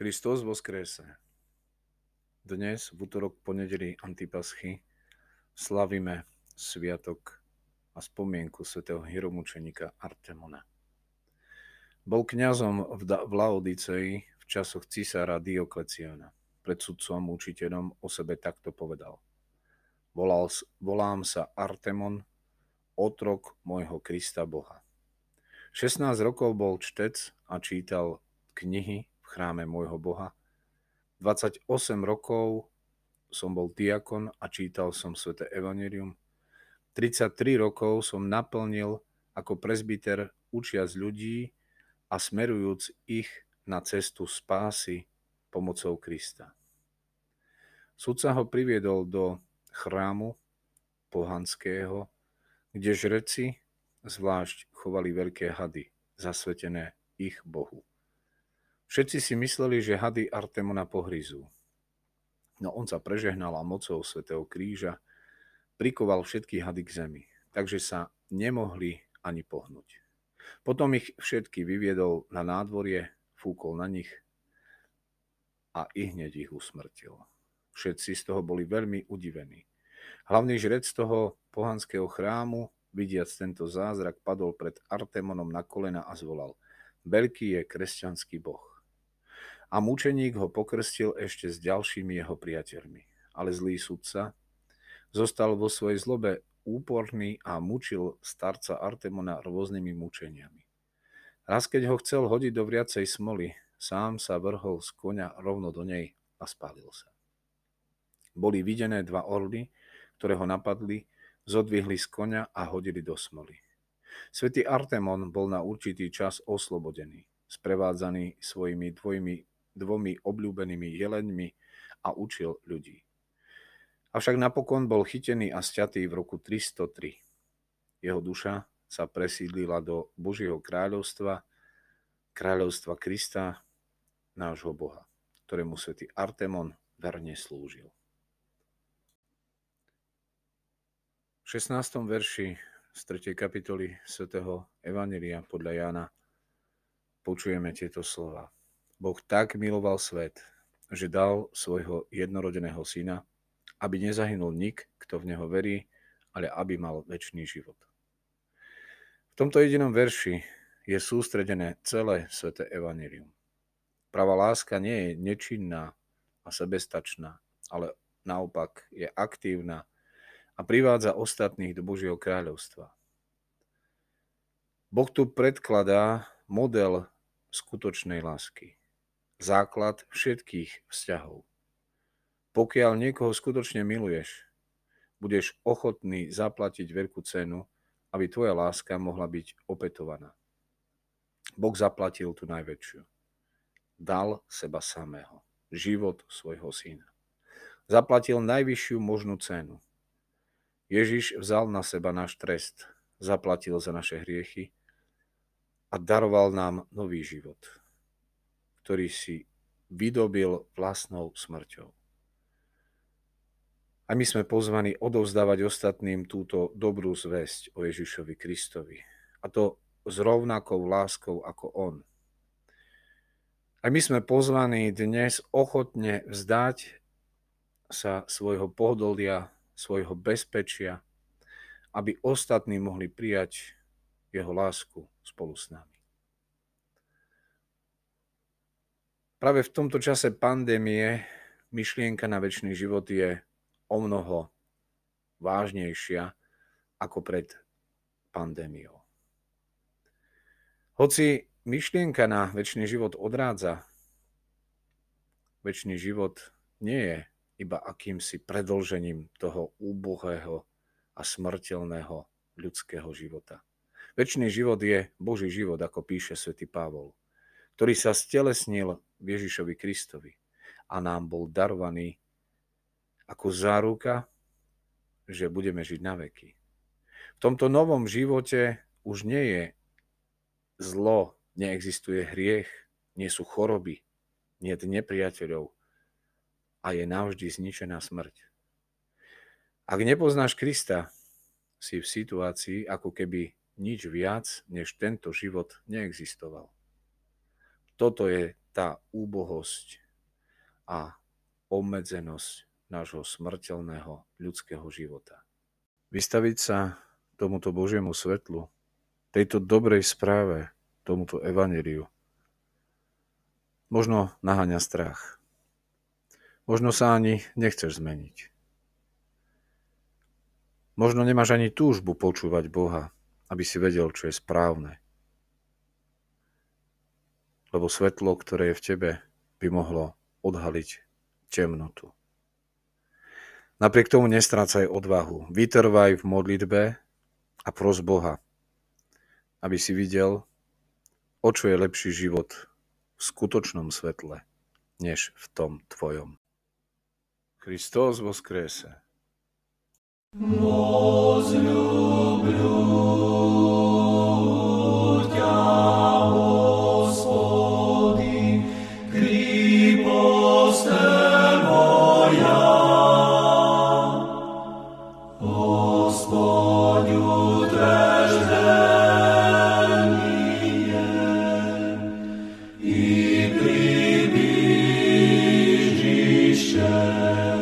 Kristus voskrése. Dnes, v útorok po nedeli Antipaschy, slavíme sviatok a spomienku svätého hieromučenika Artemona. Bol kňazom v, da- v Laodicei v časoch cisára Diokleciana. Pred sudcom učiteľom o sebe takto povedal. Volal, volám sa Artemon, otrok môjho Krista Boha. 16 rokov bol čtec a čítal knihy chráme môjho Boha. 28 rokov som bol diakon a čítal som Svete Evangelium. 33 rokov som naplnil ako prezbiter učiac ľudí a smerujúc ich na cestu spásy pomocou Krista. Sudca ho priviedol do chrámu pohanského, kde žreci zvlášť chovali veľké hady, zasvetené ich Bohu. Všetci si mysleli, že hady Artemona pohryzú. No on sa prežehnal a mocou svätého kríža prikoval všetky hady k zemi, takže sa nemohli ani pohnúť. Potom ich všetky vyviedol na nádvorie, fúkol na nich a i hneď ich usmrtil. Všetci z toho boli veľmi udivení. Hlavný žrec toho pohanského chrámu, vidiac tento zázrak, padol pred Artemonom na kolena a zvolal Veľký je kresťanský boh a mučeník ho pokrstil ešte s ďalšími jeho priateľmi. Ale zlý sudca zostal vo svojej zlobe úporný a mučil starca Artemona rôznymi mučeniami. Raz keď ho chcel hodiť do vriacej smoly, sám sa vrhol z konia rovno do nej a spálil sa. Boli videné dva orly, ktoré ho napadli, zodvihli z konia a hodili do smoly. Svetý Artemon bol na určitý čas oslobodený, sprevádzaný svojimi dvojmi dvomi obľúbenými jeleňmi a učil ľudí. Avšak napokon bol chytený a sťatý v roku 303. Jeho duša sa presídlila do Božieho kráľovstva, kráľovstva Krista, nášho Boha, ktorému svätý Artemon verne slúžil. V 16. verši z 3. kapitoly svätého Evanelia podľa Jána počujeme tieto slova. Boh tak miloval svet, že dal svojho jednorodeného syna, aby nezahynul nik, kto v neho verí, ale aby mal väčší život. V tomto jedinom verši je sústredené celé sveté evanelium. Pravá láska nie je nečinná a sebestačná, ale naopak je aktívna a privádza ostatných do Božieho kráľovstva. Boh tu predkladá model skutočnej lásky základ všetkých vzťahov. Pokiaľ niekoho skutočne miluješ, budeš ochotný zaplatiť veľkú cenu, aby tvoja láska mohla byť opetovaná. Boh zaplatil tú najväčšiu. Dal seba samého, život svojho syna. Zaplatil najvyššiu možnú cenu. Ježiš vzal na seba náš trest, zaplatil za naše hriechy a daroval nám nový život ktorý si vydobil vlastnou smrťou. A my sme pozvaní odovzdávať ostatným túto dobrú zväzť o Ježišovi Kristovi. A to s rovnakou láskou ako On. A my sme pozvaní dnes ochotne vzdať sa svojho pohodolia, svojho bezpečia, aby ostatní mohli prijať jeho lásku spolu s nami. Práve v tomto čase pandémie myšlienka na väčší život je o mnoho vážnejšia ako pred pandémiou. Hoci myšlienka na väčší život odrádza, väčší život nie je iba akýmsi predlžením toho úbohého a smrteľného ľudského života. Väčší život je Boží život, ako píše svätý Pavol ktorý sa stelesnil v Ježišovi Kristovi a nám bol darovaný ako záruka, že budeme žiť na veky. V tomto novom živote už nie je zlo, neexistuje hriech, nie sú choroby, nie je nepriateľov a je navždy zničená smrť. Ak nepoznáš Krista, si v situácii, ako keby nič viac než tento život neexistoval Toto je tá úbohosť a obmedzenosť nášho smrteľného ľudského života. Vystaviť sa tomuto Božiemu svetlu, tejto dobrej správe, tomuto evaneliu, možno naháňa strach. Možno sa ani nechceš zmeniť. Možno nemáš ani túžbu počúvať Boha, aby si vedel, čo je správne lebo svetlo, ktoré je v tebe, by mohlo odhaliť temnotu. Napriek tomu nestrácaj odvahu, vytrvaj v modlitbe a pros Boha, aby si videl, o čo je lepší život v skutočnom svetle, než v tom tvojom. Kristos voskrese. Vos Israel.